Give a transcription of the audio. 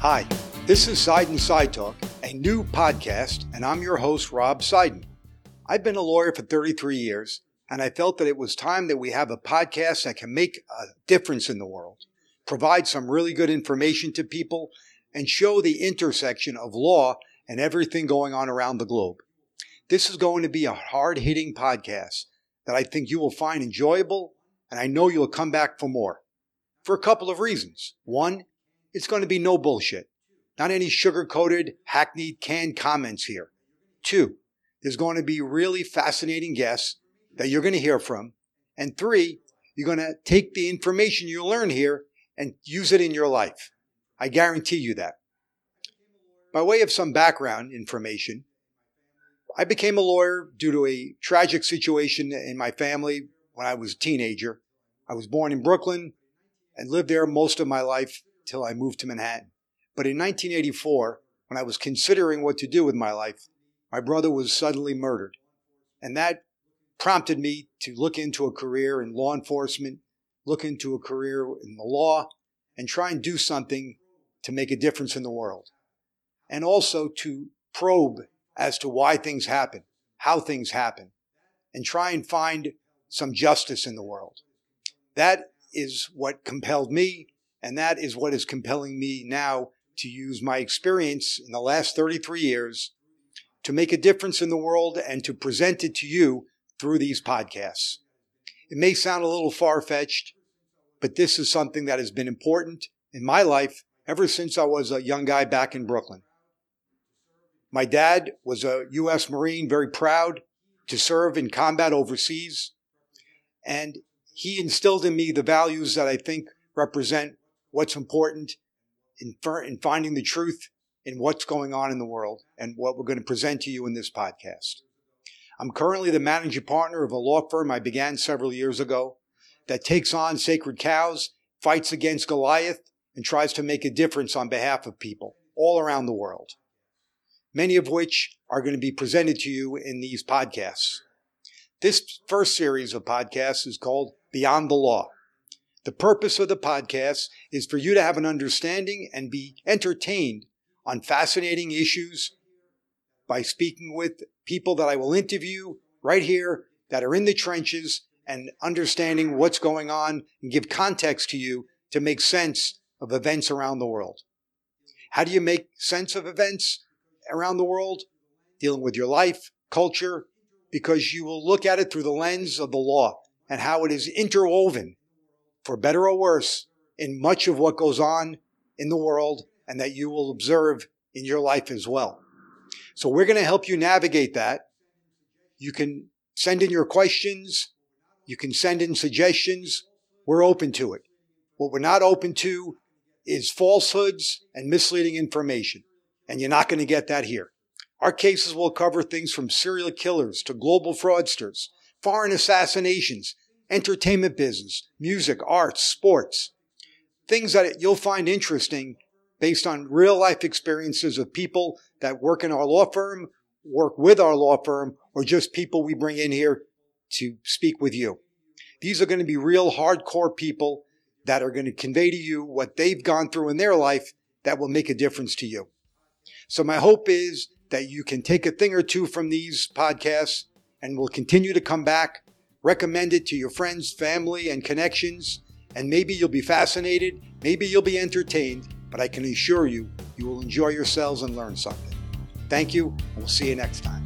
Hi, this is Seiden Sidetalk, a new podcast, and I'm your host, Rob Seiden. I've been a lawyer for 33 years, and I felt that it was time that we have a podcast that can make a difference in the world, provide some really good information to people, and show the intersection of law and everything going on around the globe. This is going to be a hard hitting podcast that I think you will find enjoyable, and I know you'll come back for more. For a couple of reasons. One, it's going to be no bullshit. Not any sugar coated, hackneyed, canned comments here. Two, there's going to be really fascinating guests that you're going to hear from. And three, you're going to take the information you learn here and use it in your life. I guarantee you that. By way of some background information, I became a lawyer due to a tragic situation in my family when I was a teenager. I was born in Brooklyn and lived there most of my life till I moved to Manhattan. But in 1984, when I was considering what to do with my life, my brother was suddenly murdered. And that prompted me to look into a career in law enforcement, look into a career in the law, and try and do something to make a difference in the world. And also to probe as to why things happen, how things happen, and try and find some justice in the world. That is what compelled me and that is what is compelling me now to use my experience in the last 33 years to make a difference in the world and to present it to you through these podcasts. It may sound a little far fetched, but this is something that has been important in my life ever since I was a young guy back in Brooklyn. My dad was a U.S. Marine, very proud to serve in combat overseas. And he instilled in me the values that I think represent what's important in, in finding the truth in what's going on in the world and what we're going to present to you in this podcast. I'm currently the managing partner of a law firm I began several years ago that takes on sacred cows, fights against Goliath, and tries to make a difference on behalf of people all around the world. Many of which are going to be presented to you in these podcasts. This first series of podcasts is called Beyond the Law. The purpose of the podcast is for you to have an understanding and be entertained on fascinating issues by speaking with people that I will interview right here that are in the trenches and understanding what's going on and give context to you to make sense of events around the world. How do you make sense of events around the world? Dealing with your life, culture, because you will look at it through the lens of the law and how it is interwoven for better or worse, in much of what goes on in the world and that you will observe in your life as well. So we're going to help you navigate that. You can send in your questions. You can send in suggestions. We're open to it. What we're not open to is falsehoods and misleading information. And you're not going to get that here. Our cases will cover things from serial killers to global fraudsters, foreign assassinations, entertainment business, music, arts, sports, things that you'll find interesting based on real life experiences of people that work in our law firm, work with our law firm, or just people we bring in here to speak with you. These are going to be real hardcore people that are going to convey to you what they've gone through in their life that will make a difference to you. So my hope is that you can take a thing or two from these podcasts and will continue to come back Recommend it to your friends, family, and connections, and maybe you'll be fascinated, maybe you'll be entertained, but I can assure you, you will enjoy yourselves and learn something. Thank you, and we'll see you next time.